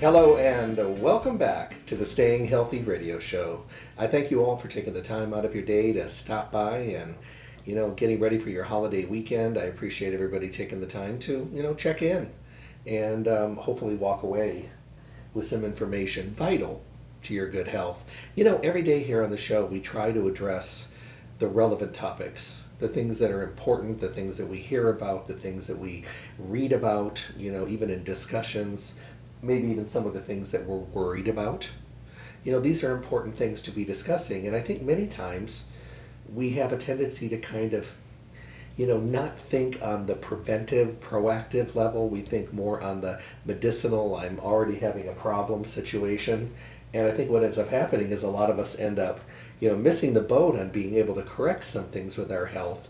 Hello and welcome back to the Staying Healthy radio show. I thank you all for taking the time out of your day to stop by and you know getting ready for your holiday weekend. I appreciate everybody taking the time to you know check in and um, hopefully walk away with some information vital to your good health. You know, every day here on the show we try to address the relevant topics the things that are important, the things that we hear about, the things that we read about, you know, even in discussions maybe even some of the things that we're worried about. You know, these are important things to be discussing. And I think many times we have a tendency to kind of, you know, not think on the preventive, proactive level. We think more on the medicinal, I'm already having a problem situation. And I think what ends up happening is a lot of us end up, you know, missing the boat on being able to correct some things with our health,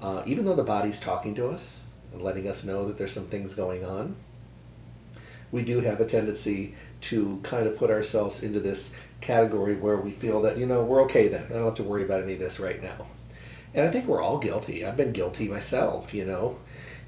uh, even though the body's talking to us and letting us know that there's some things going on we do have a tendency to kind of put ourselves into this category where we feel that, you know, we're okay then. I don't have to worry about any of this right now. And I think we're all guilty. I've been guilty myself, you know.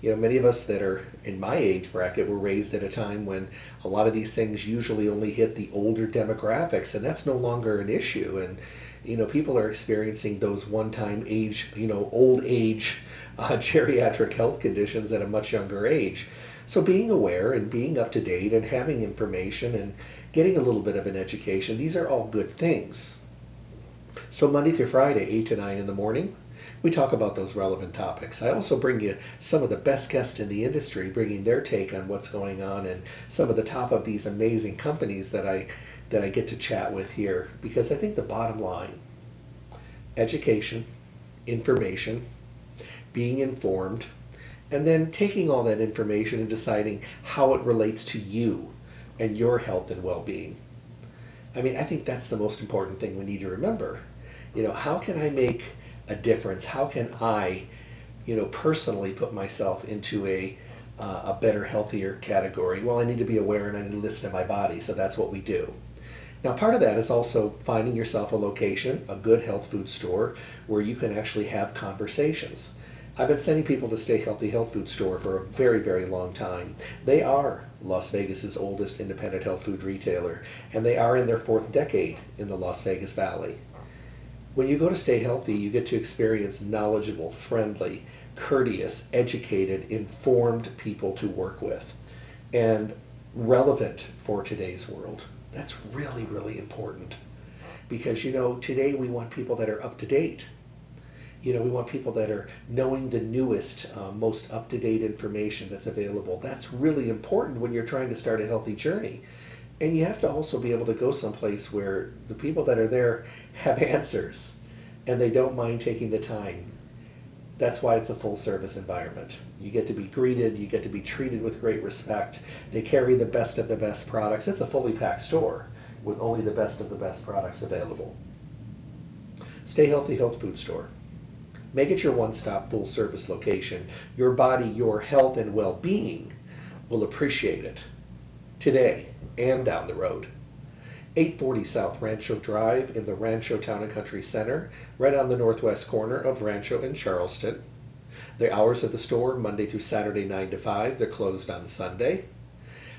You know, many of us that are in my age bracket were raised at a time when a lot of these things usually only hit the older demographics, and that's no longer an issue. And, you know, people are experiencing those one time age, you know, old age uh, geriatric health conditions at a much younger age. So being aware and being up to date and having information and getting a little bit of an education, these are all good things. So Monday through Friday, 8 to 9 in the morning, we talk about those relevant topics. I also bring you some of the best guests in the industry, bringing their take on what's going on and some of the top of these amazing companies that I that I get to chat with here because I think the bottom line education, information, being informed, and then taking all that information and deciding how it relates to you and your health and well-being. I mean, I think that's the most important thing we need to remember. You know, how can I make a difference? How can I, you know, personally put myself into a uh, a better, healthier category? Well, I need to be aware and I need to listen to my body. So that's what we do. Now, part of that is also finding yourself a location, a good health food store, where you can actually have conversations. I've been sending people to Stay Healthy Health Food Store for a very, very long time. They are Las Vegas's oldest independent health food retailer, and they are in their fourth decade in the Las Vegas Valley. When you go to Stay Healthy, you get to experience knowledgeable, friendly, courteous, educated, informed people to work with, and relevant for today's world. That's really, really important. Because, you know, today we want people that are up to date you know, we want people that are knowing the newest, uh, most up-to-date information that's available. That's really important when you're trying to start a healthy journey. And you have to also be able to go someplace where the people that are there have answers and they don't mind taking the time. That's why it's a full service environment. You get to be greeted, you get to be treated with great respect. They carry the best of the best products. It's a fully packed store with only the best of the best products available. Stay Healthy Health Food Store. Make it your one-stop full-service location. Your body, your health, and well-being will appreciate it today and down the road. 840 South Rancho Drive in the Rancho Town and Country Center, right on the northwest corner of Rancho and Charleston. The hours of the store, Monday through Saturday, 9 to 5. They're closed on Sunday.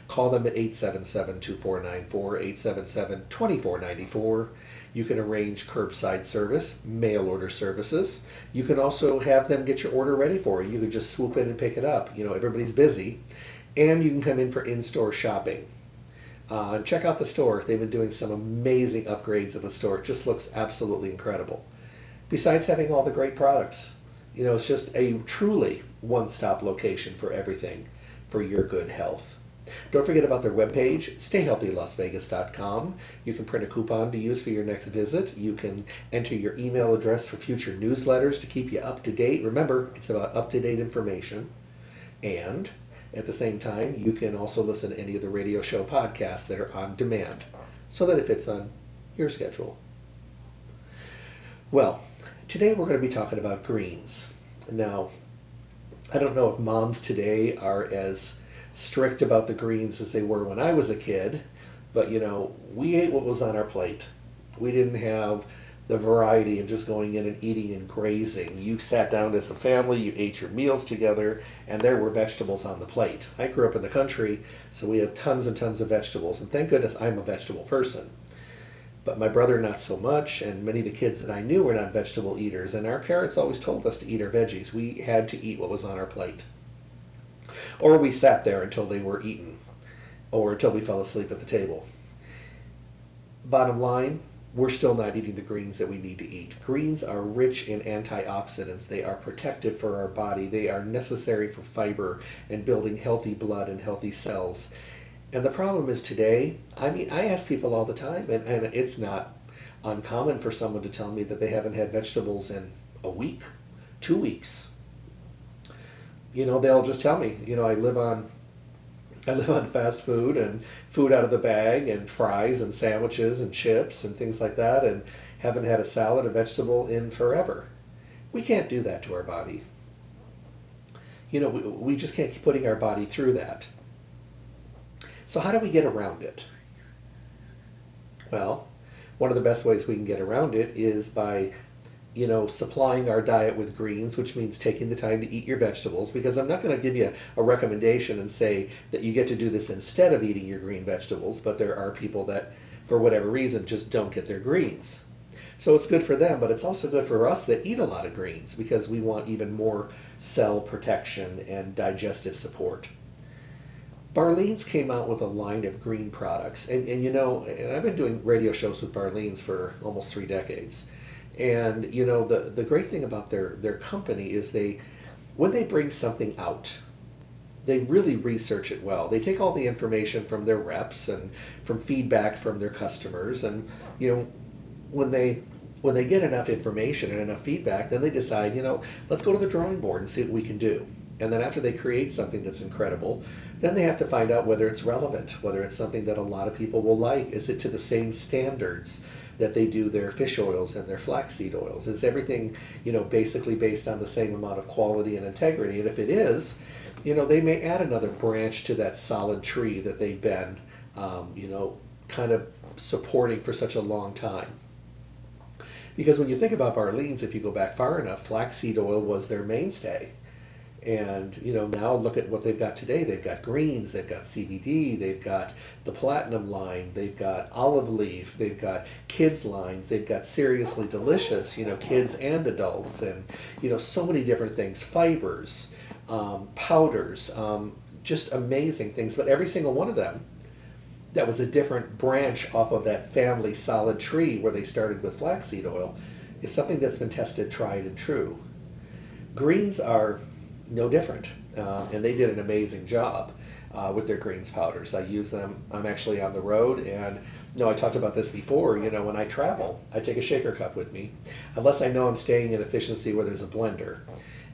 Call them at 877-2494, 877-2494. You can arrange curbside service, mail order services. You can also have them get your order ready for you. You can just swoop in and pick it up. You know, everybody's busy. And you can come in for in-store shopping. Uh, check out the store. They've been doing some amazing upgrades of the store. It just looks absolutely incredible. Besides having all the great products, you know, it's just a truly one-stop location for everything for your good health. Don't forget about their webpage, stayhealthylasvegas.com. You can print a coupon to use for your next visit. You can enter your email address for future newsletters to keep you up to date. Remember, it's about up to date information. And at the same time, you can also listen to any of the radio show podcasts that are on demand so that it fits on your schedule. Well, today we're going to be talking about greens. Now, I don't know if moms today are as strict about the greens as they were when I was a kid, but you know, we ate what was on our plate. We didn't have the variety of just going in and eating and grazing. You sat down as a family, you ate your meals together, and there were vegetables on the plate. I grew up in the country, so we had tons and tons of vegetables, and thank goodness I'm a vegetable person. But my brother, not so much, and many of the kids that I knew were not vegetable eaters, and our parents always told us to eat our veggies. We had to eat what was on our plate. Or we sat there until they were eaten, or until we fell asleep at the table. Bottom line, we're still not eating the greens that we need to eat. Greens are rich in antioxidants. They are protective for our body. They are necessary for fiber and building healthy blood and healthy cells. And the problem is today, I mean, I ask people all the time, and, and it's not uncommon for someone to tell me that they haven't had vegetables in a week, two weeks. You know, they'll just tell me, you know, I live on I live on fast food and food out of the bag and fries and sandwiches and chips and things like that and haven't had a salad, a vegetable in forever. We can't do that to our body. You know, we, we just can't keep putting our body through that. So how do we get around it? Well, one of the best ways we can get around it is by you know, supplying our diet with greens, which means taking the time to eat your vegetables, because I'm not going to give you a, a, recommendation and say that you get to do this instead of eating your green vegetables, but there are people that, for whatever reason, just don't get their greens. So it's good for them, but it's also good for us that eat a lot of greens because we want even more cell protection and digestive support. Barleans came out with a line of green products, and, and you know, and I've been doing radio shows with Barleans for almost three decades and you know the the great thing about their their company is they when they bring something out, they really research it well. They take all the information from their reps and from feedback from their customers and you know when they when they get enough information and enough feedback, then they decide, you know, let's go to the drawing board and see what we can do. And then after they create something that's incredible, then they have to find out whether it's relevant, whether it's something that a lot of people will like. Is it to the same standards? That they do their fish oils and their flaxseed oils? Is everything, you know, basically based on the same amount of quality and integrity? And if it is, you know, they may add another branch to that solid tree that they've been, um, you know, kind of supporting for such a long time. Because when you think about Barleans, if you go back far enough, flaxseed oil was their mainstay. And you know now look at what they've got today. They've got greens, they've got CBD, they've got the platinum line, they've got olive leaf, they've got kids lines, they've got seriously delicious, you know, kids and adults, and you know so many different things, fibers, um, powders, um, just amazing things. But every single one of them that was a different branch off of that family solid tree where they started with flaxseed oil is something that's been tested, tried, and true. Greens are no different. Uh, and they did an amazing job uh, with their greens powders. I use them. I'm actually on the road, and you know I talked about this before. You know, when I travel, I take a shaker cup with me, unless I know I'm staying in efficiency where there's a blender.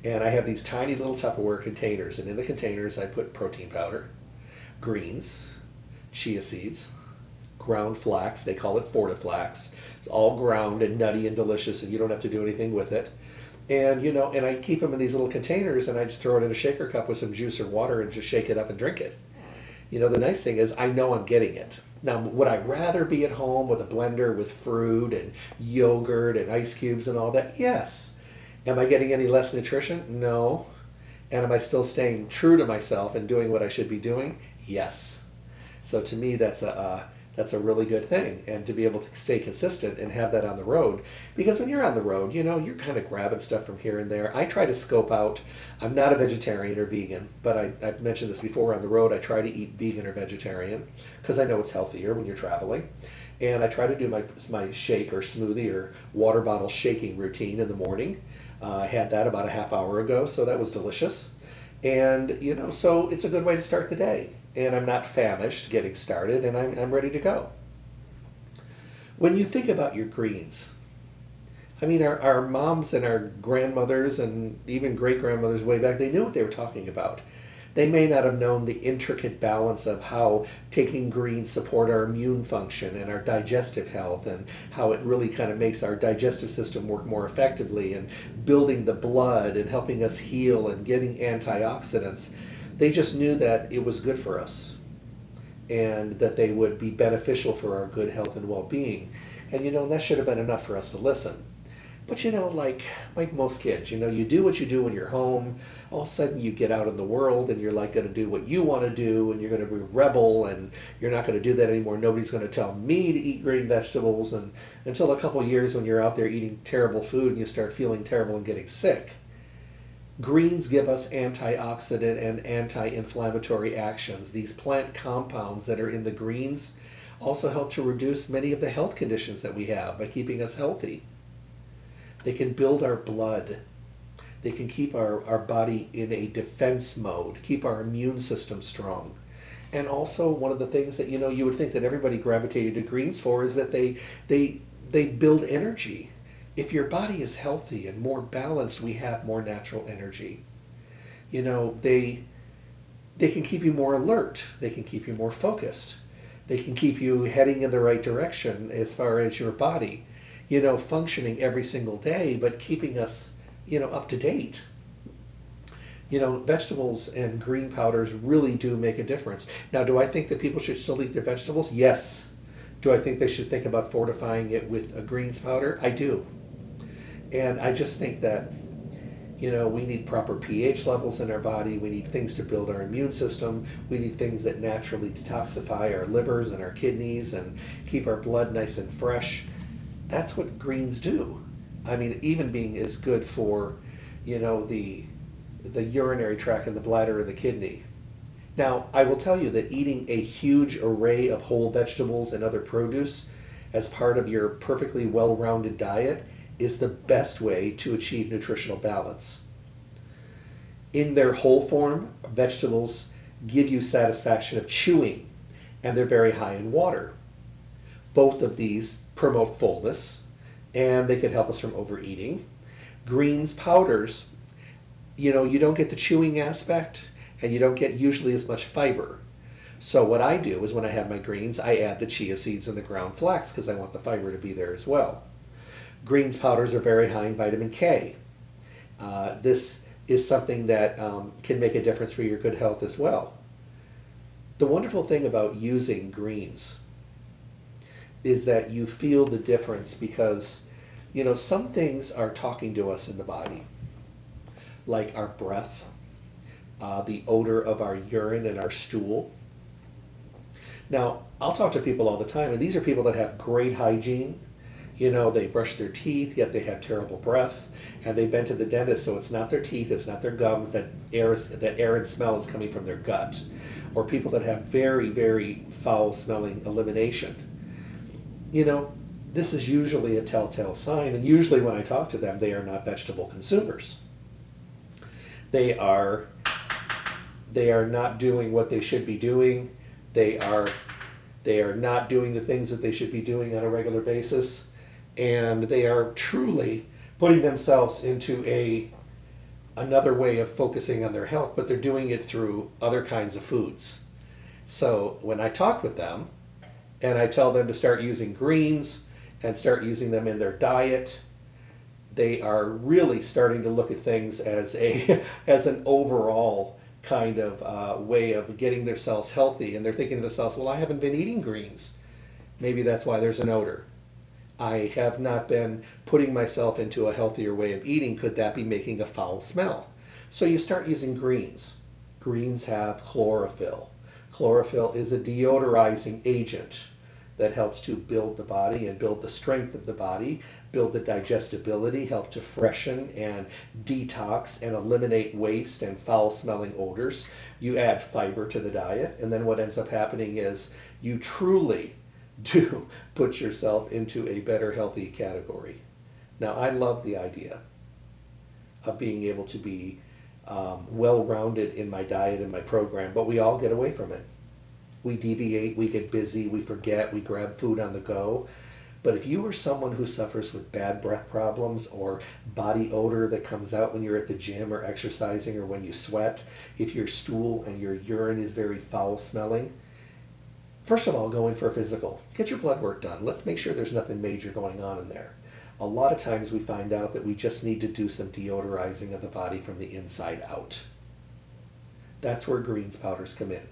And I have these tiny little Tupperware containers, and in the containers I put protein powder, greens, chia seeds, ground flax. They call it FortiFlax. It's all ground and nutty and delicious, and you don't have to do anything with it and you know, and I keep them in these little containers, and I just throw it in a shaker cup with some juice or water, and just shake it up and drink it. You know, the nice thing is I know I'm getting it. Now, would I rather be at home with a blender with fruit and yogurt and ice cubes and all that? Yes. Am I getting any less nutrition? No. And am I still staying true to myself and doing what I should be doing? Yes. So to me, that's a uh, that's a really good thing. And to be able to stay consistent and have that on the road, because when you're on the road, you know, you're kind of grabbing stuff from here and there. I try to scope out. I'm not a vegetarian or vegan, but I, I've mentioned this before on the road. I try to eat vegan or vegetarian because I know it's healthier when you're traveling. And I try to do my my shake or smoothie or water bottle shaking routine in the morning. Uh, I had that about a half hour ago, so that was delicious. And you know, so it's a good way to start the day and I'm not famished getting started, and I'm, I'm ready to go. When you think about your greens, I mean, our, our moms and our grandmothers and even great grandmothers way back, they knew what they were talking about. They may not have known the intricate balance of how taking greens support our immune function and our digestive health and how it really kind of makes our digestive system work more effectively and building the blood and helping us heal and getting antioxidants they just knew that it was good for us and that they would be beneficial for our good health and well-being. And you know, that should have been enough for us to listen. But you know, like like most kids, you know, you do what you do when you're home. All of a sudden, you get out in the world, and you're like going to do what you want to do, and you're going to be a rebel, and you're not going to do that anymore. Nobody's going to tell me to eat green vegetables, and until a couple years when you're out there eating terrible food and you start feeling terrible and getting sick. Greens give us antioxidant and anti-inflammatory actions. These plant compounds that are in the greens also help to reduce many of the health conditions that we have by keeping us healthy. They can build our blood. They can keep our, our body in a defense mode, keep our immune system strong. And also one of the things that you know you would think that everybody gravitated to greens for is that they they they build energy if your body is healthy and more balanced, we have more natural energy. You know, they they can keep you more alert. They can keep you more focused. They can keep you heading in the right direction as far as your body, you know, functioning every single day, but keeping us, you know, up to date. You know, vegetables and green powders really do make a difference. Now, do I think that people should still eat their vegetables? Yes. Do I think they should think about fortifying it with a greens powder? I do. And I just think that, you know, we need proper pH levels in our body. We need things to build our immune system. We need things that naturally detoxify our livers and our kidneys and keep our blood nice and fresh. That's what greens do. I mean, even being is good for, you know, the the urinary tract and the bladder and the kidney. Now, I will tell you that eating a huge array of whole vegetables and other produce as part of your perfectly well-rounded diet is the best way to achieve nutritional balance. In their whole form, vegetables give you satisfaction of chewing, and they're very high in water. Both of these promote fullness, and they can help us from overeating. Greens powders, you know, you don't get the chewing aspect, and you don't get usually as much fiber. So what I do is when I have my greens, I add the chia seeds and the ground flax because I want the fiber to be there as well. Greens powders are very high in vitamin K. Uh, this is something that um, can make a difference for your good health as well. The wonderful thing about using greens is that you feel the difference because, you know, some things are talking to us in the body, like our breath, uh, the odor of our urine and our stool. Now, I'll talk to people all the time, and these are people that have great hygiene, you know, they brush their teeth, yet they have terrible breath, and they've been to the dentist, so it's not their teeth, it's not their gums, that air, that air and smell is coming from their gut. Or people that have very, very foul smelling elimination. You know, this is usually a telltale sign, and usually when I talk to them, they are not vegetable consumers. They are they are not doing what they should be doing. They are they are not doing the things that they should be doing on a regular basis and they are truly putting themselves into a another way of focusing on their health, but they're doing it through other kinds of foods. So when I talk with them and I tell them to start using greens and start using them in their diet, they are really starting to look at things as a as an overall kind of uh, way of getting themselves healthy, and they're thinking to themselves, "Well, I haven't been eating greens. Maybe that's why there's an odor." I have not been putting myself into a healthier way of eating. Could that be making a foul smell? So you start using greens. Greens have chlorophyll. Chlorophyll is a deodorizing agent that helps to build the body and build the strength of the body, build the digestibility, help to freshen and detox and eliminate waste and foul smelling odors. You add fiber to the diet, and then what ends up happening is you truly do put yourself into a better healthy category. Now, I love the idea of being able to be um, well rounded in my diet and my program, but we all get away from it. We deviate, we get busy, we forget, we grab food on the go. But if you are someone who suffers with bad breath problems or body odor that comes out when you're at the gym or exercising or when you sweat, if your stool and your urine is very foul smelling, first of all, go in for a physical. Get your blood work done. Let's make sure there's nothing major going on in there. A lot of times we find out that we just need to do some deodorizing of the body from the inside out. That's where greens powders come in.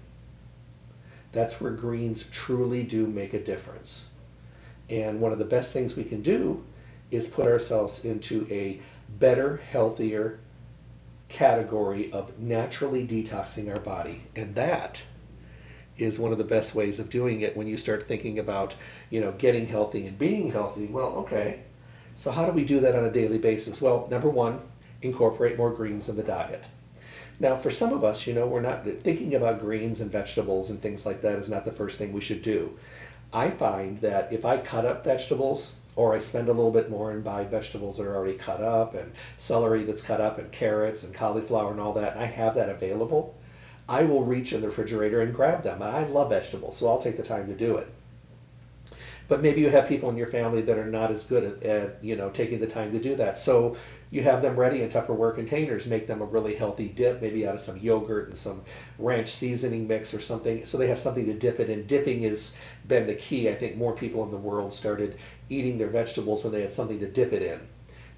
That's where greens truly do make a difference. And one of the best things we can do is put ourselves into a better, healthier category of naturally detoxing our body. And that is one of the best ways of doing it when you start thinking about, you know, getting healthy and being healthy. Well, okay. So how do we do that on a daily basis? Well, number one, incorporate more greens in the diet. Now, for some of us, you know, we're not thinking about greens and vegetables and things like that is not the first thing we should do. I find that if I cut up vegetables or I spend a little bit more and buy vegetables that are already cut up and celery that's cut up and carrots and cauliflower and all that, and I have that available, I will reach in the refrigerator and grab them. And I love vegetables, so I'll take the time to do it. But maybe you have people in your family that are not as good at, at you know taking the time to do that. So you have them ready in Tupperware containers. Make them a really healthy dip, maybe out of some yogurt and some ranch seasoning mix or something, so they have something to dip it in. Dipping has been the key. I think more people in the world started eating their vegetables when they had something to dip it in.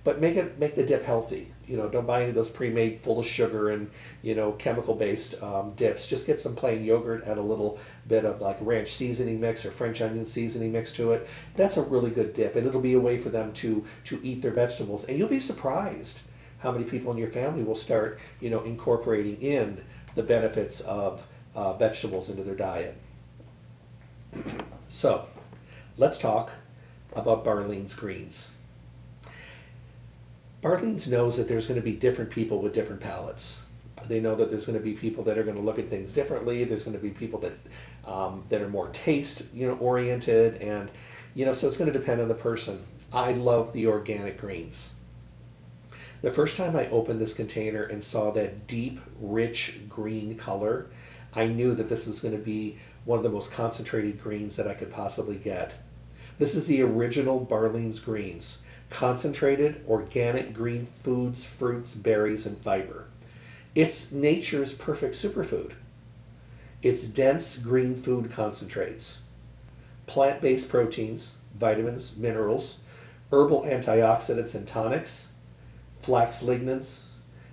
But make it make the dip healthy. You know, don't buy any of those pre-made full of sugar and you know chemical-based um, dips. Just get some plain yogurt, add a little bit of like ranch seasoning mix or French onion seasoning mix to it. That's a really good dip, and it'll be a way for them to to eat their vegetables. And you'll be surprised how many people in your family will start you know incorporating in the benefits of uh, vegetables into their diet. So, let's talk about Barlean's greens. Barlean's knows that there's going to be different people with different palates. They know that there's going to be people that are going to look at things differently. There's going to be people that um, that are more taste, you know, oriented, and you know, so it's going to depend on the person. I love the organic greens. The first time I opened this container and saw that deep, rich green color, I knew that this was going to be one of the most concentrated greens that I could possibly get. This is the original Barlean's greens concentrated organic green foods, fruits, berries, and fiber. It's nature's perfect superfood. It's dense green food concentrates, plant based proteins, vitamins, minerals, herbal antioxidants and tonics, flax lignans.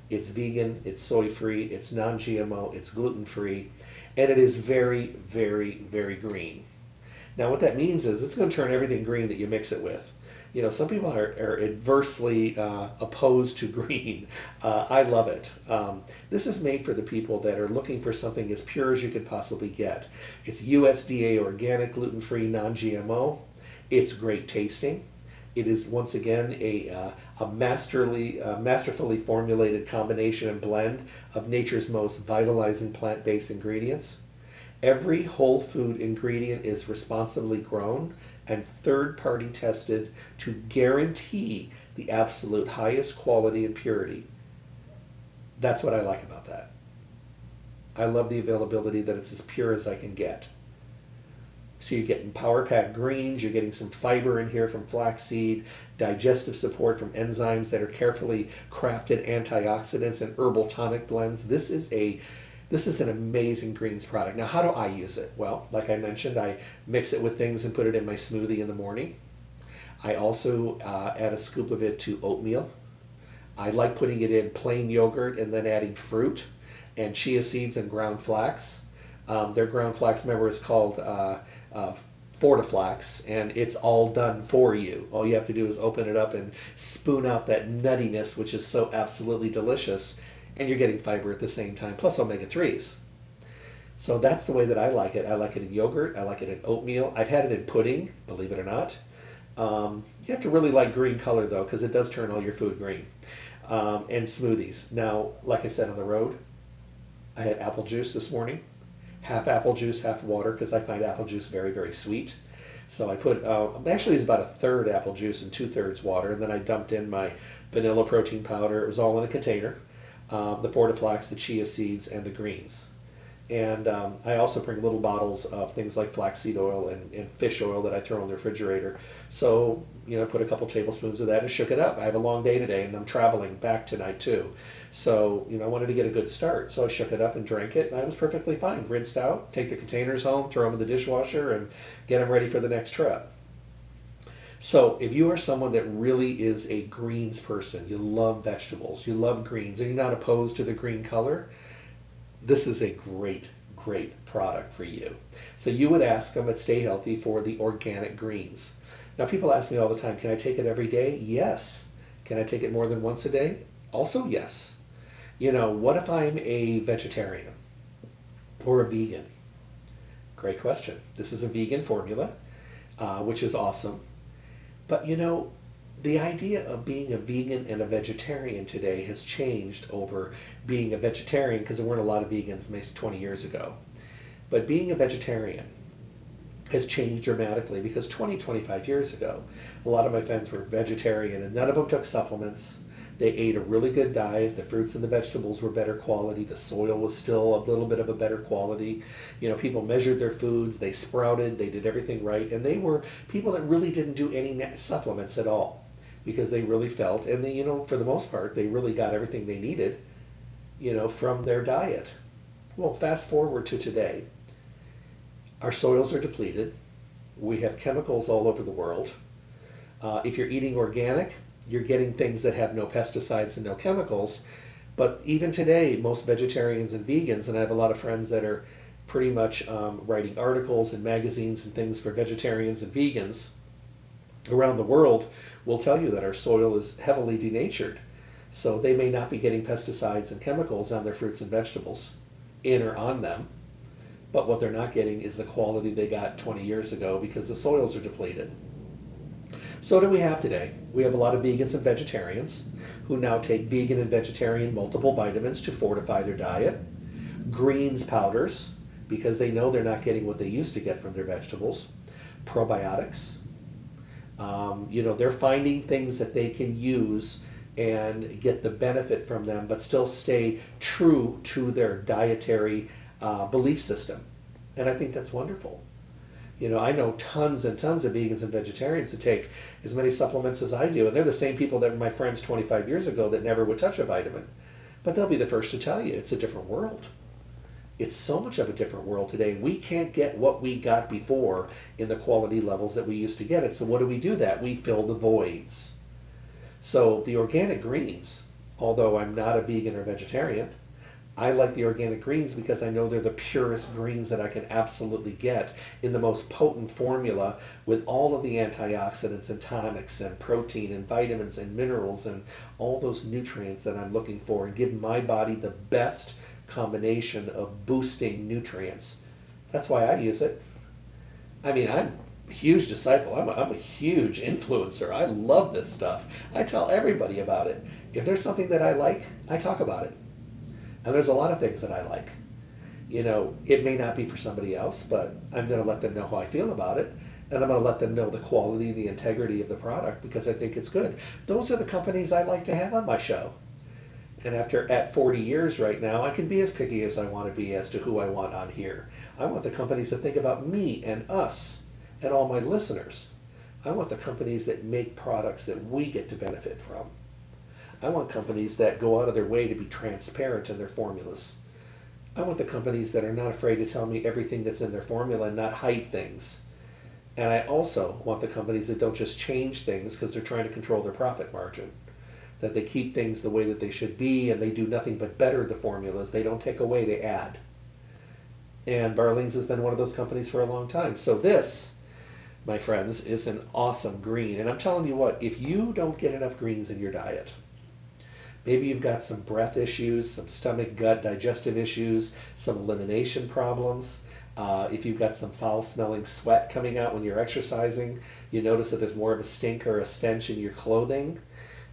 It's vegan, it's soy free, it's non GMO, it's gluten free, and it is very, very, very green. Now, what that means is it's going to turn everything green that you mix it with you know, some people are, are adversely uh, opposed to green. Uh, I love it. Um, this is made for the people that are looking for something as pure as you could possibly get. It's USDA organic, gluten free, non GMO. It's great tasting. It is once again a, uh, a masterly, uh, masterfully formulated combination and blend of nature's most vitalizing plant based ingredients. Every whole food ingredient is responsibly grown and third party tested to guarantee the absolute highest quality and purity. That's what I like about that. I love the availability that it's as pure as I can get. So you're getting power pack greens, you're getting some fiber in here from flaxseed, digestive support from enzymes that are carefully crafted antioxidants and herbal tonic blends. This is a this is an amazing greens product. Now, how do I use it? Well, like I mentioned, I mix it with things and put it in my smoothie in the morning. I also uh, add a scoop of it to oatmeal. I like putting it in plain yogurt and then adding fruit and chia seeds and ground flax. Um, their ground flax, remember, is called uh, uh, Fortiflax, and it's all done for you. All you have to do is open it up and spoon out that nuttiness, which is so absolutely delicious and you're getting fiber at the same time, plus omega 3s. So that's the way that I like it. I like it in yogurt. I like it in oatmeal. I've had it in pudding, believe it or not. Um, you have to really like green color though, because it does turn all your food green. Um, and smoothies. Now, like I said on the road, I had apple juice this morning. Half apple juice, half water, because I find apple juice very, very sweet. So I put, uh, actually it's about a third apple juice and two thirds water, and then I dumped in my vanilla protein powder. It was all in a container. Um, the Fortiflax, the chia seeds, and the greens. And um, I also bring little bottles of things like flaxseed oil and, and, fish oil that I throw in the refrigerator. So, you know, put a couple tablespoons of that and shook it up. I have a long day today and I'm traveling back tonight too. So, you know, I wanted to get a good start. So I shook it up and drank it and I was perfectly fine. Rinsed out, take the containers home, throw them in the dishwasher and get them ready for the next trip. So if you are someone that really is a greens person, you love vegetables, you love greens, and you're not opposed to the green color, this is a great, great product for you. So you would ask them at Stay Healthy for the organic greens. Now people ask me all the time, can I take it every day? Yes. Can I take it more than once a day? Also yes. You know, what if I'm a vegetarian or a vegan? Great question. This is a vegan formula, uh, which is awesome. But you know, the idea of being a vegan and a vegetarian today has changed over being a vegetarian because there weren't a lot of vegans maybe 20 years ago. But being a vegetarian has changed dramatically because 20, 25 years ago, a lot of my friends were vegetarian and none of them took supplements. They ate a really good diet. The fruits and the vegetables were better quality. The soil was still a little bit of a better quality. You know, people measured their foods. They sprouted. They did everything right. And they were people that really didn't do any supplements at all because they really felt, and they, you know, for the most part, they really got everything they needed, you know, from their diet. Well, fast forward to today. Our soils are depleted. We have chemicals all over the world. Uh, if you're eating organic, you're getting things that have no pesticides and no chemicals. But even today, most vegetarians and vegans, and I have a lot of friends that are pretty much um, writing articles and magazines and things for vegetarians and vegans around the world will tell you that our soil is heavily denatured. So they may not be getting pesticides and chemicals on their fruits and vegetables, in or on them. But what they're not getting is the quality they got 20 years ago because the soils are depleted. So what do we have today? We have a lot of vegans and vegetarians who now take vegan and vegetarian multiple vitamins to fortify their diet. Greens powders because they know they're not getting what they used to get from their vegetables. Probiotics um, you know, they're finding things that they can use and get the benefit from them, but still stay true to their dietary uh, belief system. And I think that's wonderful. You know, I know tons and tons of vegans and vegetarians that take as many supplements as I do, and they're the same people that were my friends 25 years ago that never would touch a vitamin. But they'll be the first to tell you it's a different world it's so much of a different world today. We can't get what we got before in the quality levels that we used to get it. So what do we do that? We fill the voids. So the organic greens, although I'm not a vegan or vegetarian, I like the organic greens because I know they're the purest greens that I can absolutely get in the most potent formula with all of the antioxidants and tonics and protein and vitamins and minerals and all those nutrients that I'm looking for and give my body the best combination of boosting nutrients. That's why I use it. I mean, I'm a huge disciple. I'm a, I'm a huge influencer. I love this stuff. I tell everybody about it. If there's something that I like, I talk about it. And there's a lot of things that I like. You know, it may not be for somebody else, but I'm going to let them know how I feel about it. And I'm going to let them know the quality, the integrity of the product because I think it's good. Those are the companies I like to have on my show. And after at 40 years right now, I can be as picky as I want to be as to who I want on here. I want the companies to think about me and us and all my listeners. I want the companies that make products that we get to benefit from. I want companies that go out of their way to be transparent in their formulas. I want the companies that are not afraid to tell me everything that's in their formula and not hide things. And I also want the companies that don't just change things because they're trying to control their profit margin that they keep things the way that they should be and they do nothing but better the formulas. They don't take away, they add. And Barleans has been one of those companies for a long time. So this, my friends, is an awesome green. And I'm telling you what, if you don't get enough greens in your diet, Maybe you've got some breath issues, some stomach, gut, digestive issues, some elimination problems. Uh, if you've got some foul smelling sweat coming out when you're exercising, you notice that there's more of a stink or a stench in your clothing,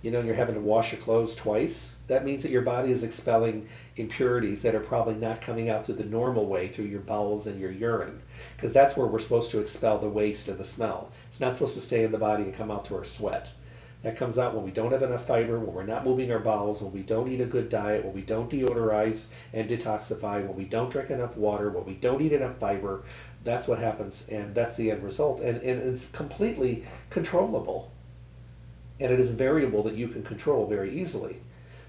you know, and you're having to wash your clothes twice. That means that your body is expelling impurities that are probably not coming out through the normal way through your bowels and your urine. Because that's where we're supposed to expel the waste and the smell. It's not supposed to stay in the body and come out through our sweat. That comes out when we don't have enough fiber, when we're not moving our bowels, when we don't eat a good diet, when we don't deodorize and detoxify, when we don't drink enough water, when we don't eat enough fiber. That's what happens, and that's the end result. And, and it's completely controllable. And it is a variable that you can control very easily.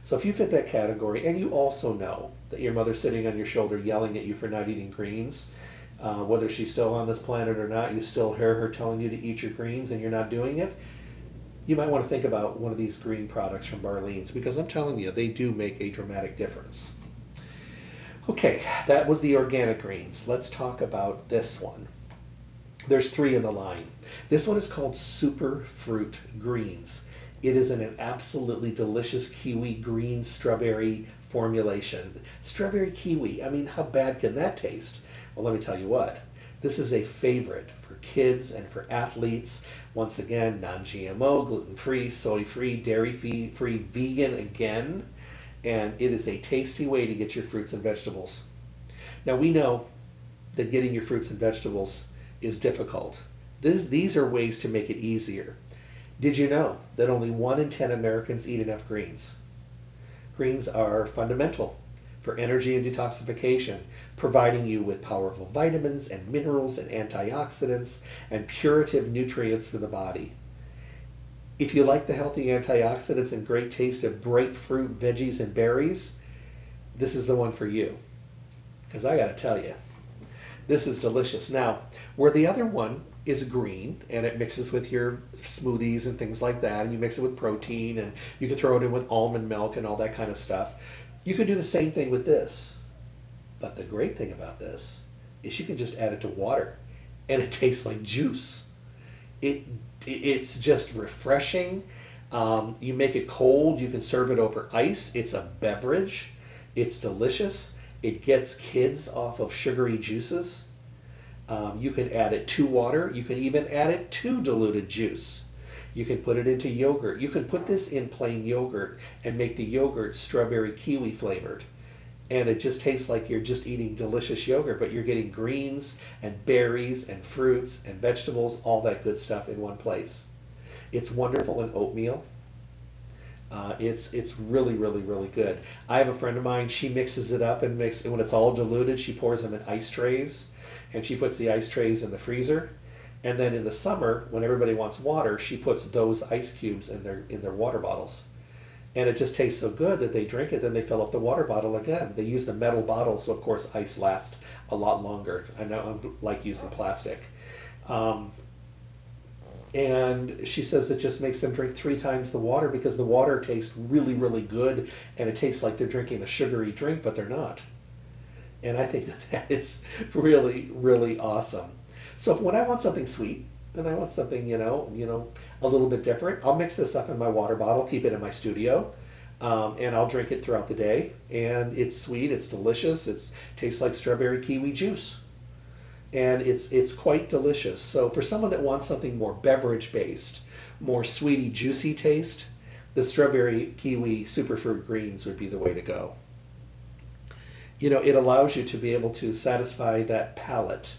So if you fit that category, and you also know that your mother's sitting on your shoulder yelling at you for not eating greens, uh, whether she's still on this planet or not, you still hear her telling you to eat your greens and you're not doing it, you might want to think about one of these green products from Barlean's because I'm telling you, they do make a dramatic difference. Okay, that was the organic greens. Let's talk about this one. There's three in the line. This one is called Super Fruit Greens. It is an absolutely delicious kiwi green strawberry formulation. Strawberry kiwi, I mean, how bad can that taste? Well, let me tell you what. This is a favorite for kids and for athletes. Once again, non-GMO, gluten-free, soy-free, dairy-free, vegan again. And it is a tasty way to get your fruits and vegetables. Now we know that getting your fruits and vegetables is difficult. This, these are ways to make it easier. Did you know that only 1 in 10 Americans eat enough greens? Greens are fundamental for energy and detoxification, providing you with powerful vitamins and minerals and antioxidants and purative nutrients for the body. If you like the healthy antioxidants and great taste of bright fruit, veggies, and berries, this is the one for you. Because I got to tell you, this is delicious. Now, where the other one is green and it mixes with your smoothies and things like that, and you mix it with protein and you can throw it in with almond milk and all that kind of stuff. You could do the same thing with this. But the great thing about this is you can just add it to water and it tastes like juice. It it's just refreshing. Um, you make it cold. You can serve it over ice. It's a beverage. It's delicious. It gets kids off of sugary juices. Um, you can add it to water. You can even add it to diluted juice. You can put it into yogurt. You can put this in plain yogurt and make the yogurt strawberry kiwi flavored. And it just tastes like you're just eating delicious yogurt, but you're getting greens and berries and fruits and vegetables, all that good stuff in one place. It's wonderful in oatmeal. Uh, it's it's really really really good. I have a friend of mine. She mixes it up and mix and when it's all diluted. She pours them in ice trays, and she puts the ice trays in the freezer and then in the summer, when everybody wants water, she puts those ice cubes in their in their water bottles. And it just tastes so good that they drink it, then they fill up the water bottle again. They use the metal bottles, so of course ice lasts a lot longer. I know I'm like using plastic. Um, and she says it just makes them drink three times the water because the water tastes really, really good, and it tastes like they're drinking a sugary drink, but they're not. And I think that that is really, really awesome. So when I want something sweet, and I want something, you know, you know, a little bit different, I'll mix this up in my water bottle, keep it in my studio, um, and I'll drink it throughout the day. And it's sweet, it's delicious, it tastes like strawberry kiwi juice, and it's it's quite delicious. So for someone that wants something more beverage based, more sweety, juicy taste, the strawberry kiwi superfruit greens would be the way to go. You know, it allows you to be able to satisfy that palate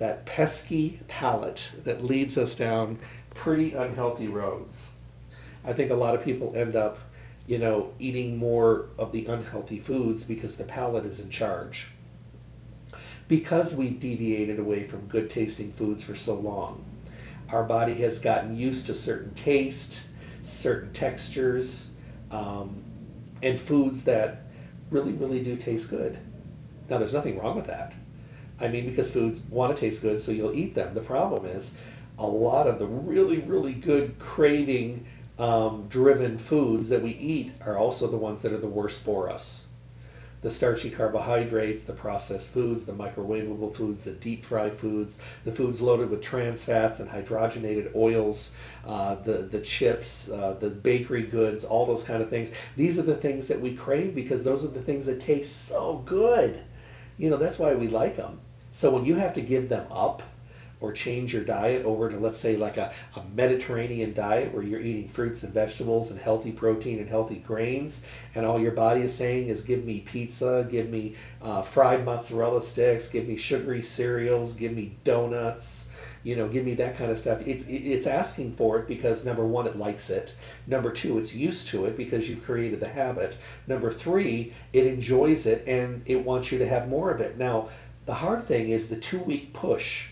that pesky palate that leads us down pretty unhealthy roads. I think a lot of people end up, you know, eating more of the unhealthy foods because the palate is in charge. Because we've deviated away from good tasting foods for so long, our body has gotten used to certain taste, certain textures, um, and foods that really, really do taste good. Now, there's nothing wrong with that. I mean, because foods want to taste good, so you'll eat them. The problem is a lot of the really, really good craving um, driven foods that we eat are also the ones that are the worst for us. the starchy carbohydrates, the processed foods, the microwavable foods, the deep fried foods, the foods loaded with trans fats and hydrogenated oils, uh, the, the chips, uh, the bakery goods, all those kind of things. These are the things that we crave because those are the things that taste so good. You know, that's why we like them. So when you have to give them up, or change your diet over to let's say like a, a Mediterranean diet where you're eating fruits and vegetables and healthy protein and healthy grains and all your body is saying is give me pizza give me uh, fried mozzarella sticks give me sugary cereals give me donuts you know give me that kind of stuff. It's it's asking for it because number one it likes it. Number two it's used to it because you've created the habit. Number three it enjoys it and it wants you to have more of it. Now the hard thing is the two week push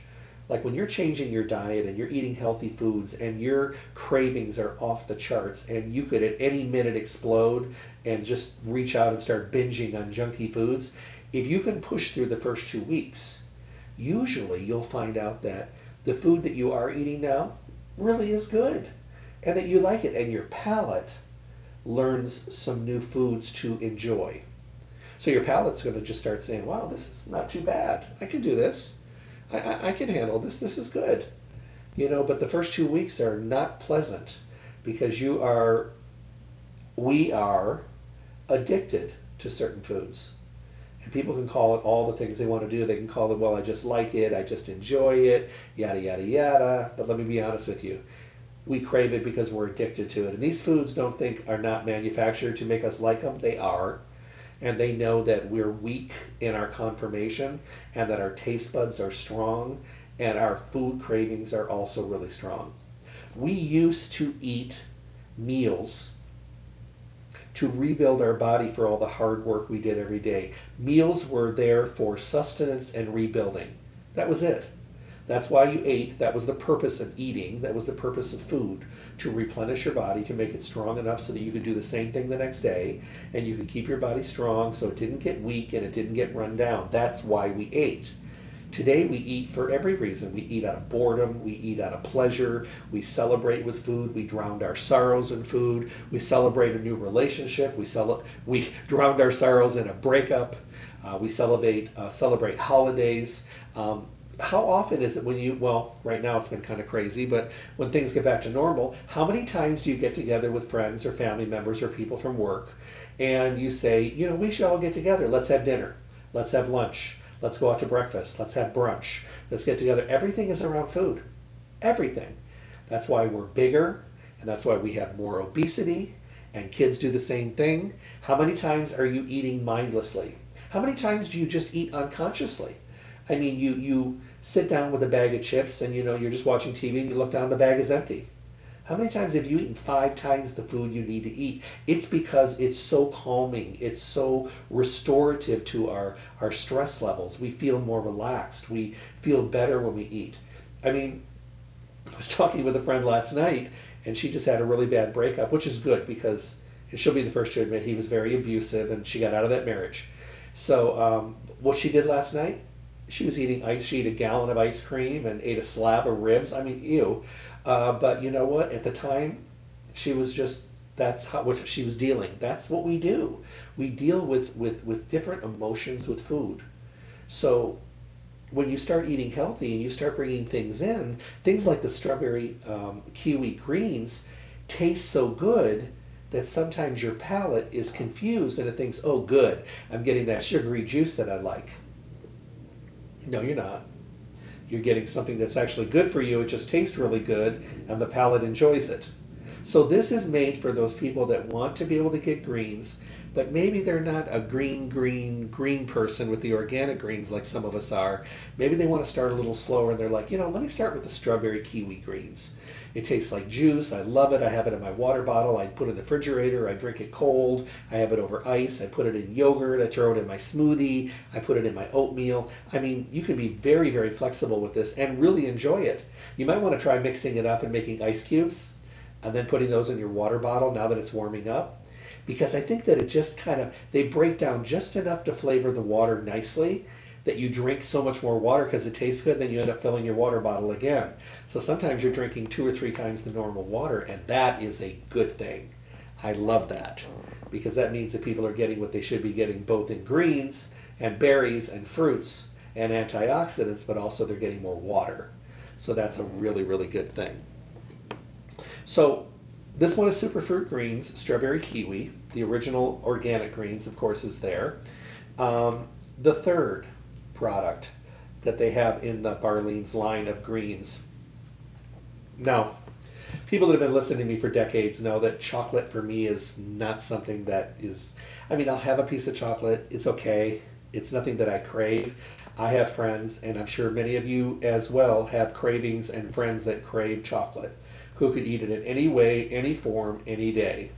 like when you're changing your diet and you're eating healthy foods and your cravings are off the charts and you could at any minute explode and just reach out and start binging on junky foods, if you can push through the first two weeks, usually you'll find out that the food that you are eating now really is good and that you like it and your palate learns some new foods to enjoy. So your palate's going to just start saying, wow, this is not too bad. I can do this. I, I, can handle this. This is good. You know, but the first two weeks are not pleasant because you are, we are addicted to certain foods. And people can call it all the things they want to do. They can call it, well, I just like it, I just enjoy it, yada, yada, yada. But let me be honest with you. We crave it because we're addicted to it. And these foods don't think are not manufactured to make us like them. They are and they know that we're weak in our confirmation and that our taste buds are strong and our food cravings are also really strong. We used to eat meals to rebuild our body for all the hard work we did every day. Meals were there for sustenance and rebuilding. That was it. That's why you ate. That was the purpose of eating. That was the purpose of food to replenish your body, to make it strong enough so that you could do the same thing the next day and you could keep your body strong so it didn't get weak and it didn't get run down. That's why we ate. Today we eat for every reason. We eat out of boredom, we eat out of pleasure, we celebrate with food, we drown our sorrows in food, we celebrate a new relationship, we cel- we drown our sorrows in a breakup, uh, we celebrate uh, celebrate holidays. Um, how often is it when you well right now it's been kind of crazy but when things get back to normal how many times do you get together with friends or family members or people from work and you say you know we should all get together. Let's have dinner. Let's have lunch. Let's go out to breakfast. Let's have brunch. Let's get together. Everything is around food. Everything. That's why we're bigger and that's why we have more obesity and kids do the same thing. How many times are you eating mindlessly? How many times do you just eat unconsciously? I mean, you you sit down with a bag of chips and you know you're just watching TV and you look down the bag is empty. How many times have you eaten five times the food you need to eat? It's because it's so calming. It's so restorative to our, our stress levels. We feel more relaxed. We feel better when we eat. I mean, I was talking with a friend last night and she just had a really bad breakup, which is good because she'll be the first to admit he was very abusive and she got out of that marriage. So um, what she did last night, she was eating ice. She ate a gallon of ice cream and ate a slab of ribs. I mean, ew. Uh, but you know what? At the time, she was just that's how what she was dealing. That's what we do. We deal with with with different emotions with food. So when you start eating healthy and you start bringing things in, things like the strawberry um, kiwi greens taste so good that sometimes your palate is confused and it thinks, oh, good, I'm getting that sugary juice that I like. No, you're not. You're getting something that's actually good for you. It just tastes really good, and the palate enjoys it. So this is made for those people that want to be able to get greens, but maybe they're not a green, green, green person with the organic greens like some of us are. Maybe they want to start a little slower, and they're like, you know, let me start with the strawberry kiwi greens. It tastes like juice. I love it. I have it in my water bottle. I put it in the refrigerator. I drink it cold. I have it over ice. I put it in yogurt. I throw it in my smoothie. I put it in my oatmeal. I mean, you can be very, very flexible with this and really enjoy it. You might want to try mixing it up and making ice cubes and then putting those in your water bottle now that it's warming up because I think that it just kind of they break down just enough to flavor the water nicely that you drink so much more water because it tastes good, then you end up filling your water bottle again. So sometimes you're drinking two or three times the normal water, and that is a good thing. I love that because that means that people are getting what they should be getting both in greens and berries and fruits and antioxidants, but also they're getting more water. So that's a really, really good thing. So this one is Superfruit Greens, Strawberry Kiwi. The original organic greens, of course, is there. Um, the third product that they have in the Barlean's line of greens. Now, people that have been listening to me for decades know that chocolate for me is not something that is, I mean, I'll have a piece of chocolate. It's okay. It's nothing that I crave. I have friends, and I'm sure many of you as well have cravings and friends that crave chocolate who could eat it in any way, any form, any day.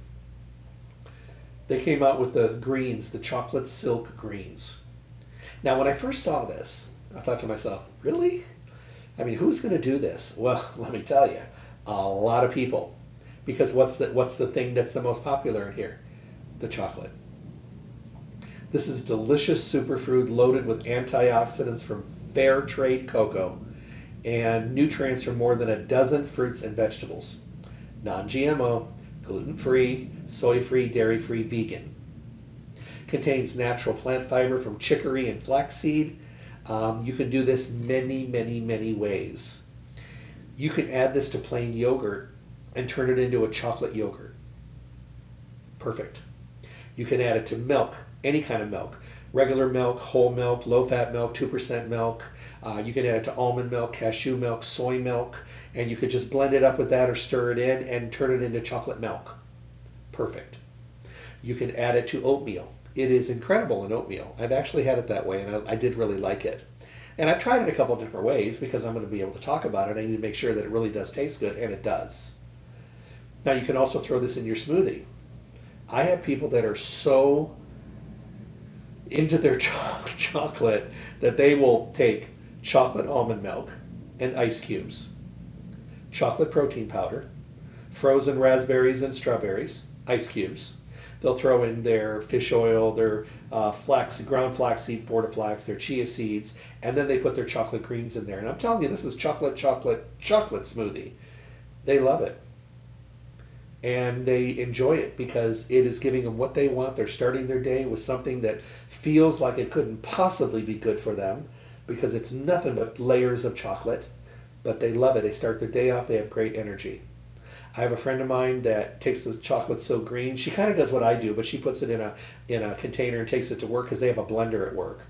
They came out with the greens, the chocolate silk greens. Now, when I first saw this, I thought to myself, really? I mean, who's going to do this? Well, let me tell you, a lot of people. Because what's the what's the thing that's the most popular in here? The chocolate. This is delicious superfood loaded with antioxidants from fair trade cocoa and nutrients from more than a dozen fruits and vegetables. Non-GMO, gluten-free, soy-free, dairy-free, vegan. Contains natural plant fiber from chicory and flaxseed. Um, you can do this many, many, many ways. You can add this to plain yogurt and turn it into a chocolate yogurt. Perfect. You can add it to milk, any kind of milk. Regular milk, whole milk, low-fat milk, 2% milk. Uh, you can add it to almond milk, cashew milk, soy milk, and you could just blend it up with that or stir it in and turn it into chocolate milk. Perfect. You can add it to oatmeal. It is incredible in oatmeal. I've actually had it that way, and I, I did really like it. And I've tried it a couple different ways because I'm going to be able to talk about it. I need to make sure that it really does taste good, and it does. Now you can also throw this in your smoothie. I have people that are so into their chocolate that they will take chocolate almond milk and ice cubes, chocolate protein powder, frozen raspberries and strawberries, ice cubes. They'll throw in their fish oil, their uh, flax, ground flaxseed, fortiflax, their chia seeds, and then they put their chocolate greens in there. And I'm telling you, this is chocolate, chocolate, chocolate smoothie. They love it. And they enjoy it because it is giving them what they want. They're starting their day with something that feels like it couldn't possibly be good for them because it's nothing but layers of chocolate. But they love it. They start their day off. They have great energy. I have a friend of mine that takes the chocolate so green. She kind of does what I do, but she puts it in a in a container and takes it to work because they have a blender at work.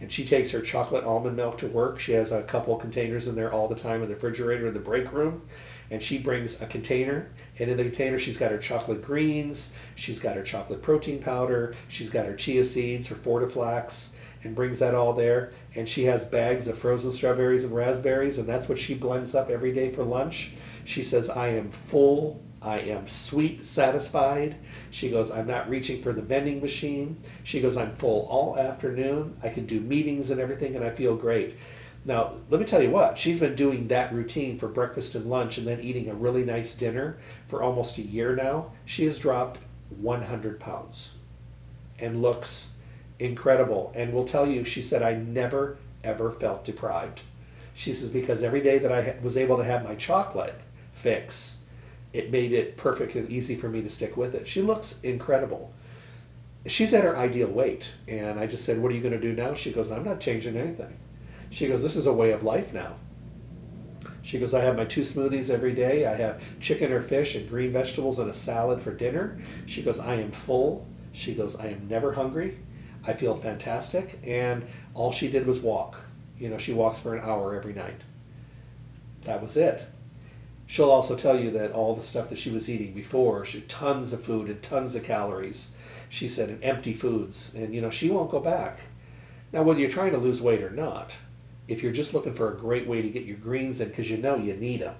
And she takes her chocolate almond milk to work. She has a couple containers in there all the time in the refrigerator in the break room. And she brings a container, and in the container she's got her chocolate greens, she's got her chocolate protein powder, she's got her chia seeds, her fortiflax, and brings that all there. And she has bags of frozen strawberries and raspberries, and that's what she blends up every day for lunch. She says, I am full. I am sweet satisfied. She goes, I'm not reaching for the vending machine. She goes, I'm full all afternoon. I can do meetings and everything, and I feel great. Now, let me tell you what, she's been doing that routine for breakfast and lunch and then eating a really nice dinner for almost a year now. She has dropped 100 pounds and looks incredible. And will tell you, she said, I never, ever felt deprived. She says, because every day that I was able to have my chocolate fix, it made it perfect and easy for me to stick with it. She looks incredible. She's at her ideal weight. And I just said, What are you going to do now? She goes, I'm not changing anything. She goes, This is a way of life now. She goes, I have my two smoothies every day. I have chicken or fish and green vegetables and a salad for dinner. She goes, I am full. She goes, I am never hungry. I feel fantastic. And all she did was walk. You know, she walks for an hour every night. That was it. She'll also tell you that all the stuff that she was eating before, she tons of food and tons of calories. She said, and empty foods. And, you know, she won't go back. Now, whether you're trying to lose weight or not, if you're just looking for a great way to get your greens in because you know you need them,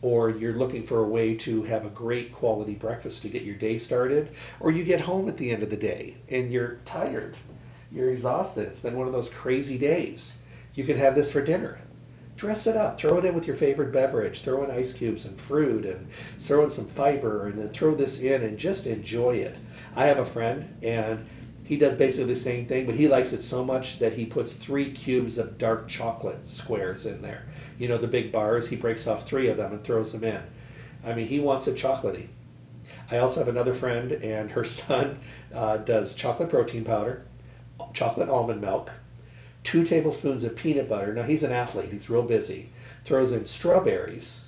or you're looking for a way to have a great quality breakfast to get your day started, or you get home at the end of the day and you're tired, you're exhausted, it's been one of those crazy days, you can have this for dinner. Dress it up, throw it in with your favorite beverage, throw in ice cubes and fruit, and throw in some fiber, and then throw this in and just enjoy it. I have a friend, and he does basically the same thing, but he likes it so much that he puts three cubes of dark chocolate squares in there. You know, the big bars, he breaks off three of them and throws them in. I mean, he wants it chocolatey. I also have another friend, and her son uh, does chocolate protein powder, chocolate almond milk, two tablespoons of peanut butter. Now he's an athlete; he's real busy. Throws in strawberries,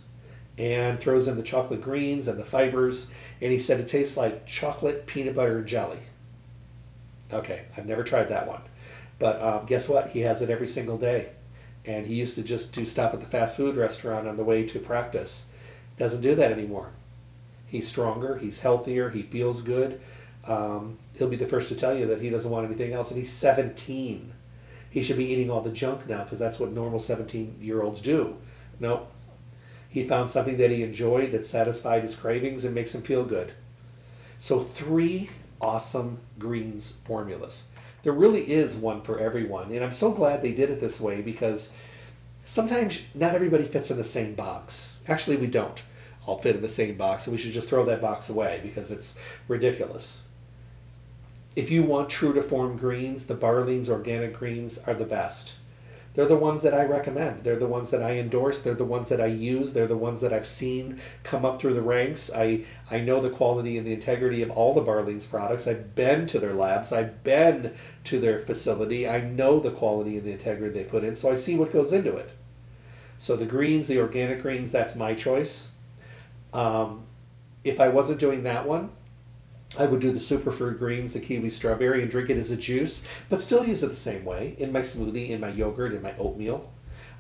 and throws in the chocolate greens and the fibers. And he said it tastes like chocolate peanut butter jelly. Okay, I've never tried that one. But um, guess what? He has it every single day. And he used to just do stop at the fast food restaurant on the way to practice. Doesn't do that anymore. He's stronger. He's healthier. He feels good. Um, he'll be the first to tell you that he doesn't want anything else. And he's 17. He should be eating all the junk now because that's what normal 17 year olds do. No. He found something that he enjoyed that satisfied his cravings and makes him feel good. So, three awesome greens formulas. There really is one for everyone. And I'm so glad they did it this way because sometimes not everybody fits in the same box. Actually, we don't all fit in the same box, and we should just throw that box away because it's ridiculous. If you want true to form greens, the Barleans organic greens are the best. They're the ones that I recommend. They're the ones that I endorse. They're the ones that I use. They're the ones that I've seen come up through the ranks. I, I know the quality and the integrity of all the Barleans products. I've been to their labs. I've been to their facility. I know the quality and the integrity they put in, so I see what goes into it. So the greens, the organic greens, that's my choice. Um, if I wasn't doing that one, I would do the superfood greens, the kiwi strawberry, and drink it as a juice, but still use it the same way in my smoothie, in my yogurt, in my oatmeal.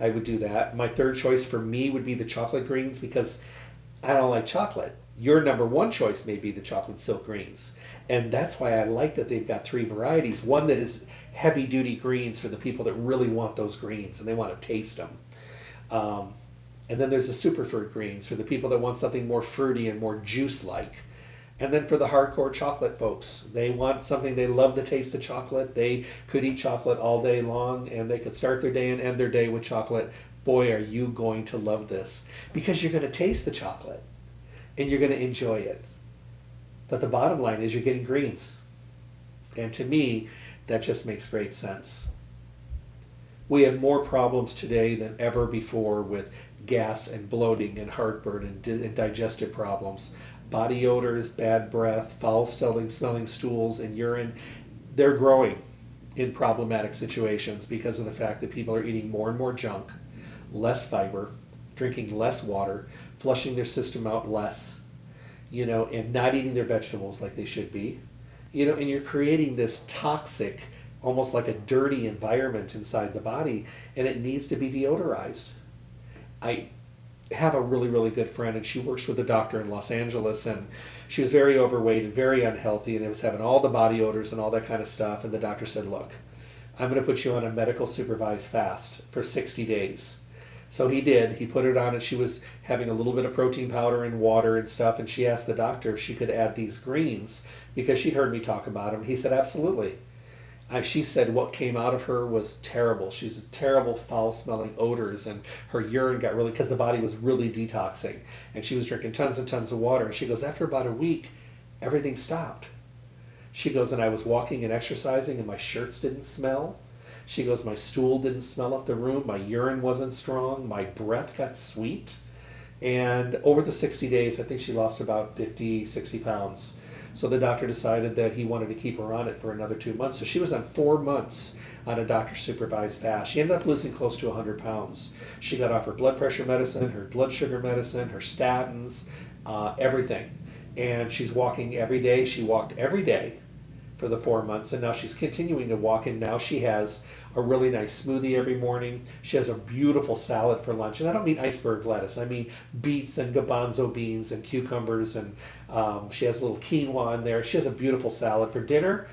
I would do that. My third choice for me would be the chocolate greens because I don't like chocolate. Your number one choice may be the chocolate silk greens. And that's why I like that they've got three varieties. One that is heavy duty greens for the people that really want those greens and they want to taste them. Um, and then there's the superfood greens for the people that want something more fruity and more juice like. And then for the hardcore chocolate folks, they want something, they love the taste of chocolate. They could eat chocolate all day long and they could start their day and end their day with chocolate. Boy, are you going to love this because you're going to taste the chocolate and you're going to enjoy it. But the bottom line is you're getting greens. And to me, that just makes great sense. We have more problems today than ever before with gas and bloating and heartburn and, di- and digestive problems body odors, bad breath, foul smelling, smelling stools, and urine, they're growing in problematic situations because of the fact that people are eating more and more junk, less fiber, drinking less water, flushing their system out less, you know, and not eating their vegetables like they should be. You know, and you're creating this toxic, almost like a dirty environment inside the body, and it needs to be deodorized. I have a really really good friend and she works with a doctor in Los Angeles and she was very overweight and very unhealthy and it was having all the body odors and all that kind of stuff and the doctor said look I'm going to put you on a medical supervised fast for 60 days. So he did. He put it on and she was having a little bit of protein powder and water and stuff and she asked the doctor if she could add these greens because she'd heard me talk about them he said absolutely I, she said what came out of her was terrible. She's a terrible, foul-smelling odors, and her urine got really because the body was really detoxing, and she was drinking tons and tons of water. And she goes, after about a week, everything stopped. She goes, and I was walking and exercising, and my shirts didn't smell. She goes, my stool didn't smell up the room, my urine wasn't strong, my breath got sweet. And over the 60 days, I think she lost about 50, 60 pounds. So the doctor decided that he wanted to keep her on it for another two months. So she was on four months on a doctor supervised fast. She ended up losing close to 100 pounds. She got off her blood pressure medicine, her blood sugar medicine, her statins, uh, everything. And she's walking every day. She walked every day for the four months, and now she's continuing to walk. And now she has a really nice smoothie every morning. She has a beautiful salad for lunch, and I don't mean iceberg lettuce. I mean beets and garbanzo beans and cucumbers, and um, she has a little quinoa in there. She has a beautiful salad for dinner.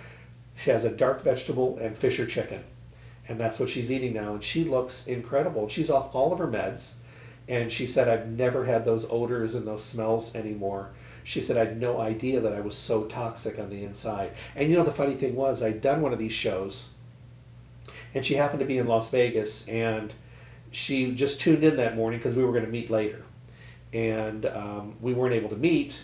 She has a dark vegetable and fish or chicken, and that's what she's eating now. And she looks incredible. She's off all of her meds, and she said, "I've never had those odors and those smells anymore." She said, I had no idea that I was so toxic on the inside. And you know, the funny thing was, I'd done one of these shows and she happened to be in Las Vegas, and she just tuned in that morning because we were going to meet later, and um, we weren't able to meet,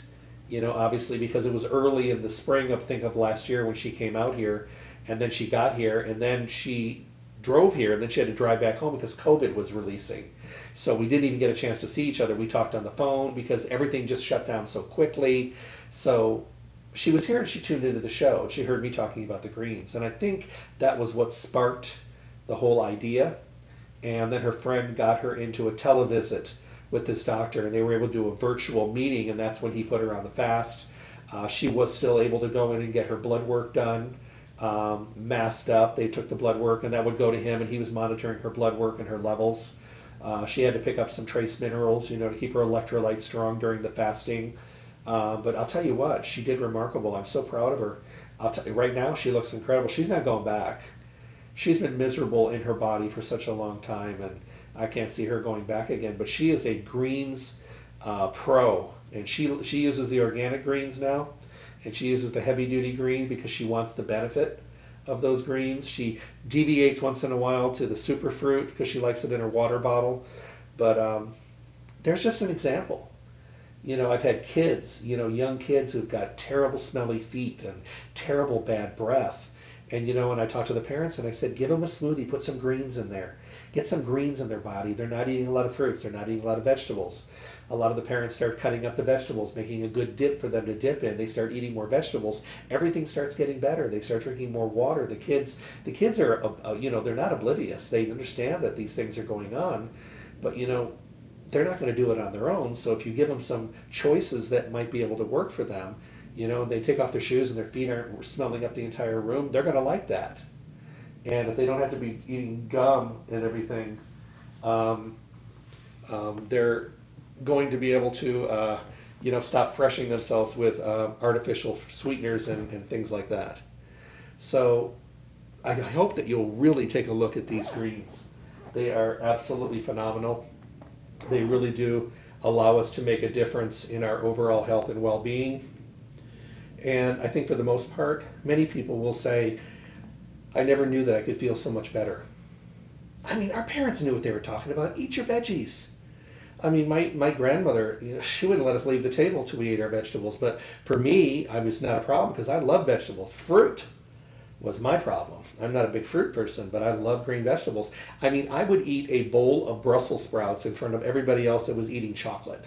you know, obviously because it was early in the spring of think of last year when she came out here, and then she got here, and then she drove here, and then she had to drive back home because COVID was releasing. So we didn't even get a chance to see each other. We talked on the phone because everything just shut down so quickly. So she was here and she tuned into the show. and She heard me talking about the greens, and I think that was what sparked the whole idea. And then her friend got her into a televisit with this doctor, and they were able to do a virtual meeting, and that's when he put her on the fast. Uh, she was still able to go in and get her blood work done, um, masked up. They took the blood work, and that would go to him, and he was monitoring her blood work and her levels. Uh, she had to pick up some trace minerals, you know, to keep her electrolytes strong during the fasting. Uh, but I'll tell you what, she did remarkable. I'm so proud of her. I'll tell you, right now she looks incredible. She's not going back. She's been miserable in her body for such a long time, and I can't see her going back again. But she is a greens uh, pro, and she she uses the organic greens now, and she uses the heavy duty green because she wants the benefit of those greens. She deviates once in a while to the super fruit because she likes it in her water bottle. But um, there's just an example. You know, I've had kids, you know, young kids who've got terrible smelly feet and terrible bad breath. And, you know, when I talked to the parents and I said, give them a smoothie, put some greens in there. Get some greens in their body. They're not eating a lot of fruits. They're not eating a lot of vegetables a lot of the parents start cutting up the vegetables, making a good dip for them to dip in. They start eating more vegetables. Everything starts getting better. They start drinking more water. The kids, the kids are, uh, uh, you know, they're not oblivious. They understand that these things are going on, but you know, they're not going to do it on their own. So if you give them some choices that might be able to work for them, you know, they take off their shoes and their feet aren't smelling up the entire room. They're going to like that. And if they don't have to be eating gum and everything, um, um, they're going to be able to, uh, you know, stop freshing themselves with uh, artificial sweeteners and, and, things like that. So I hope that you'll really take a look at these greens. They are absolutely phenomenal. They really do allow us to make a difference in our overall health and well-being. And I think for the most part, many people will say, I never knew that I could feel so much better. I mean, our parents knew what they were talking about. Eat your veggies. I mean, my, my grandmother, you know, she wouldn't let us leave the table till we ate our vegetables. But for me, I was not a problem because I love vegetables. Fruit was my problem. I'm not a big fruit person, but I love green vegetables. I mean, I would eat a bowl of Brussels sprouts in front of everybody else that was eating chocolate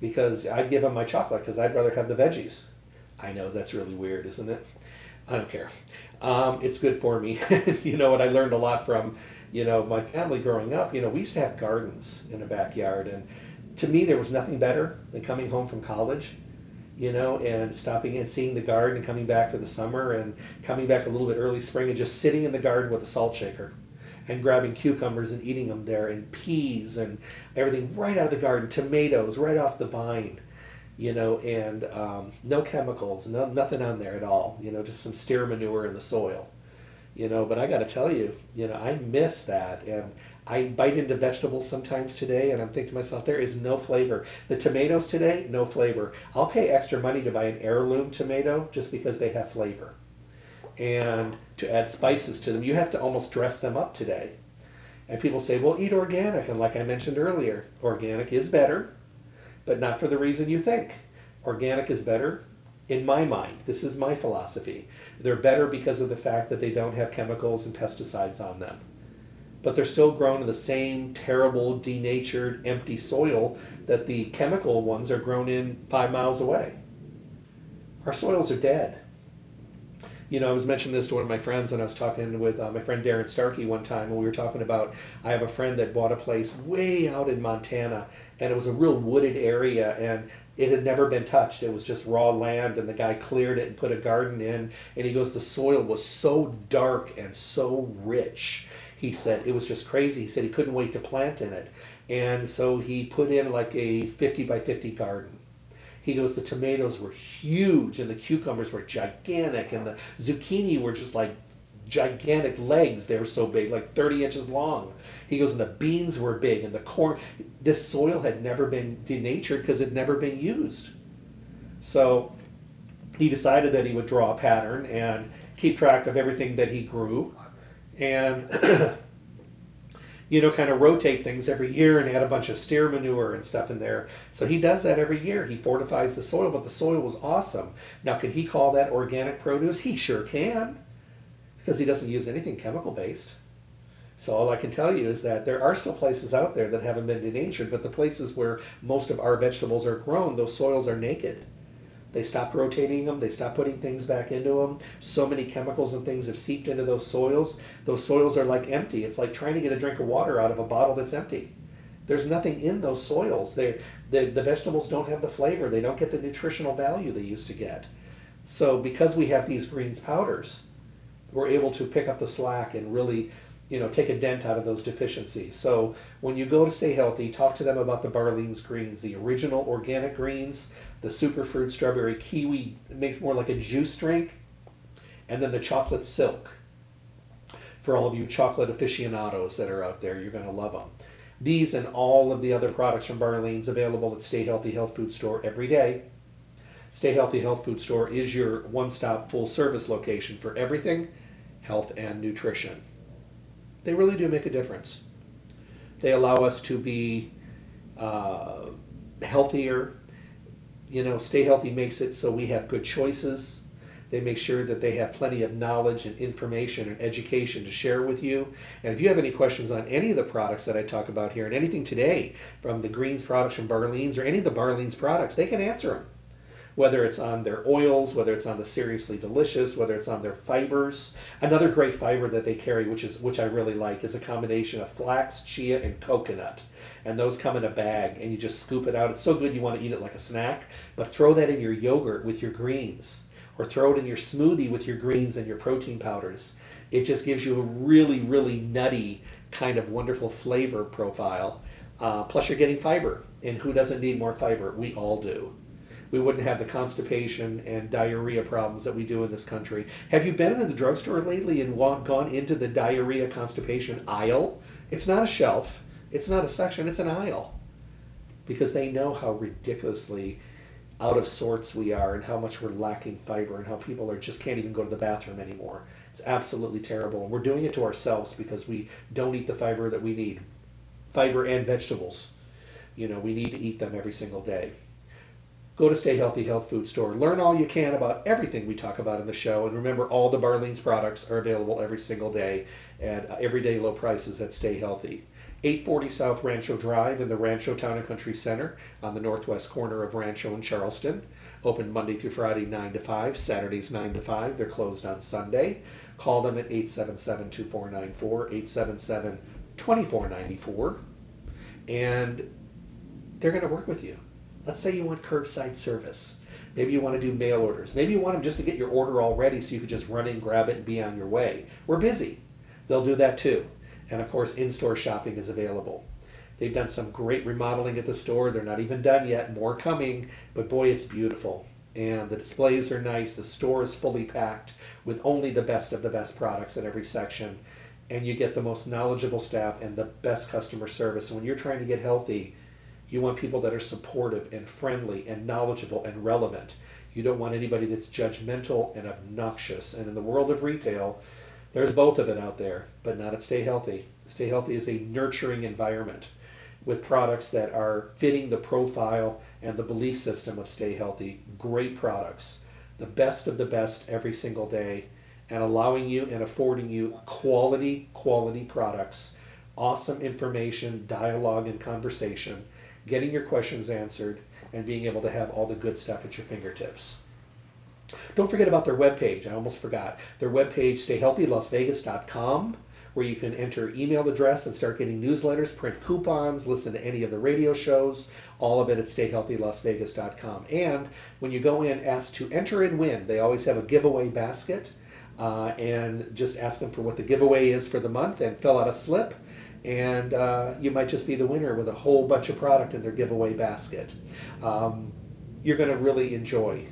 because I'd give them my chocolate because I'd rather have the veggies. I know that's really weird, isn't it? I don't care. Um, it's good for me. you know what? I learned a lot from you know, my family growing up, you know, we used to have gardens in the backyard. And to me, there was nothing better than coming home from college, you know, and stopping and seeing the garden and coming back for the summer and coming back a little bit early spring and just sitting in the garden with a salt shaker and grabbing cucumbers and eating them there and peas and everything right out of the garden, tomatoes right off the vine you know, and um, no chemicals, no nothing on there at all. You know, just some steer manure in the soil you know but i got to tell you you know i miss that and i bite into vegetables sometimes today and i'm thinking to myself there is no flavor. The tomatoes today no flavor. I'll pay extra money to buy an heirloom tomato just because they have flavor. And to add spices to them. You have to almost dress them up today. And people say well eat organic and like i mentioned earlier organic is better but not for the reason you think. Organic is better in my mind, this is my philosophy. They're better because of the fact that they don't have chemicals and pesticides on them. But they're still grown in the same terrible, denatured, empty soil that the chemical ones are grown in five miles away. Our soils are dead. You know, I was mentioning this to one of my friends, and I was talking with uh, my friend Darren Starkey one time, and we were talking about I have a friend that bought a place way out in Montana, and it was a real wooded area, and it had never been touched. It was just raw land, and the guy cleared it and put a garden in. And he goes, the soil was so dark and so rich. He said it was just crazy. He said he couldn't wait to plant in it, and so he put in like a 50 by 50 garden. He goes, the tomatoes were huge, and the cucumbers were gigantic, and the zucchini were just like gigantic legs. They were so big, like 30 inches long. He goes, and the beans were big, and the corn. This soil had never been denatured because it had never been used. So he decided that he would draw a pattern and keep track of everything that he grew, and you know, kind of rotate things every year and add a bunch of steer manure and stuff in there. So he does that every year. He fortifies the soil, but the soil was awesome. Now, could he call that organic produce? He sure can because he doesn't use anything chemical based. So all I can tell you is that there are still places out there that haven't been denatured, but the places where most of our vegetables are grown, those soils are naked. They stopped rotating them. They stopped putting things back into them. So many chemicals and things have seeped into those soils. Those soils are like empty. It's like trying to get a drink of water out of a bottle that's empty. There's nothing in those soils. They, the, the vegetables don't have the flavor. They don't get the nutritional value they used to get. So because we have these greens powders, we're able to pick up the slack and really you know, take a dent out of those deficiencies. So when you go to stay healthy, talk to them about the Barlean's greens, the original organic greens, the superfruit strawberry kiwi it makes more like a juice drink, and then the chocolate silk. For all of you chocolate aficionados that are out there, you're going to love them. These and all of the other products from Barlean's available at Stay Healthy Health Food Store every day. Stay Healthy Health Food Store is your one-stop full-service location for everything health and nutrition they really do make a difference. They allow us to be uh, healthier. You know, Stay Healthy makes it so we have good choices. They make sure that they have plenty of knowledge and information and education to share with you. And if you have any questions on any of the products that I talk about here and anything today from the Greens products from Barlean's or any of the Barlean's products, they can answer them whether it's on their oils, whether it's on the seriously delicious, whether it's on their fibers. Another great fiber that they carry, which is which I really like, is a combination of flax, chia, and coconut. And those come in a bag, and you just scoop it out. It's so good you want to eat it like a snack. But throw that in your yogurt with your greens, or throw it in your smoothie with your greens and your protein powders. It just gives you a really, really nutty kind of wonderful flavor profile. Uh, plus, you're getting fiber. And who doesn't need more fiber? We all do we wouldn't have the constipation and diarrhea problems that we do in this country. Have you been in the drugstore lately and gone into the diarrhea constipation aisle? It's not a shelf, it's not a section, it's an aisle. Because they know how ridiculously out of sorts we are and how much we're lacking fiber and how people are just can't even go to the bathroom anymore. It's absolutely terrible. And we're doing it to ourselves because we don't eat the fiber that we need. Fiber and vegetables. You know, we need to eat them every single day go to Stay Healthy Health Food Store. Learn all you can about everything we talk about in the show. And remember, all the Barlean's products are available every single day at uh, everyday low prices at Stay Healthy. 840 South Rancho Drive in the Rancho Town and Country Center on the northwest corner of Rancho and Charleston. Open Monday through Friday, 9 to 5, Saturdays, 9 to 5. They're closed on Sunday. Call them at 877 2494, 877 2494, and they're going to work with you. Let's say you want curbside service. Maybe you want to do mail orders. Maybe you want them just to get your order all ready so you can just run in, grab it, and be on your way. We're busy. They'll do that too. And of course, in store shopping is available. They've done some great remodeling at the store. They're not even done yet. More coming. But boy, it's beautiful. And the displays are nice. The store is fully packed with only the best of the best products in every section. And you get the most knowledgeable staff and the best customer service. when you're trying to get healthy, you want people that are supportive and friendly and knowledgeable and relevant. You don't want anybody that's judgmental and obnoxious. And in the world of retail, there's both of it out there, but not at Stay Healthy. Stay Healthy is a nurturing environment with products that are fitting the profile and the belief system of Stay Healthy. Great products, the best of the best every single day, and allowing you and affording you quality, quality products, awesome information, dialogue, and conversation getting your questions answered, and being able to have all the good stuff at your fingertips. Don't forget about their webpage. I almost forgot. Their webpage, stayhealthylasvegas.com, where you can enter email address and start getting newsletters, print coupons, listen to any of the radio shows, all of it at stayhealthylasvegas.com. And when you go in, ask to enter and win. They always have a giveaway basket. Uh, and just ask them for what the giveaway is for the month and fill out a slip and uh, you might just be the winner with a whole bunch of product in their giveaway basket. Um, you're going to really enjoy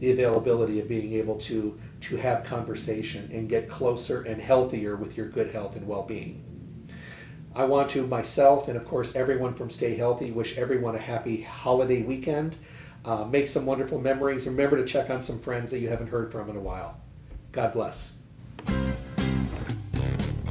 the availability of being able to to have conversation and get closer and healthier with your good health and well-being. I want to myself and of course everyone from Stay Healthy wish everyone a happy holiday weekend. Uh, make some wonderful memories. Remember to check on some friends that you haven't heard from in a while. God bless.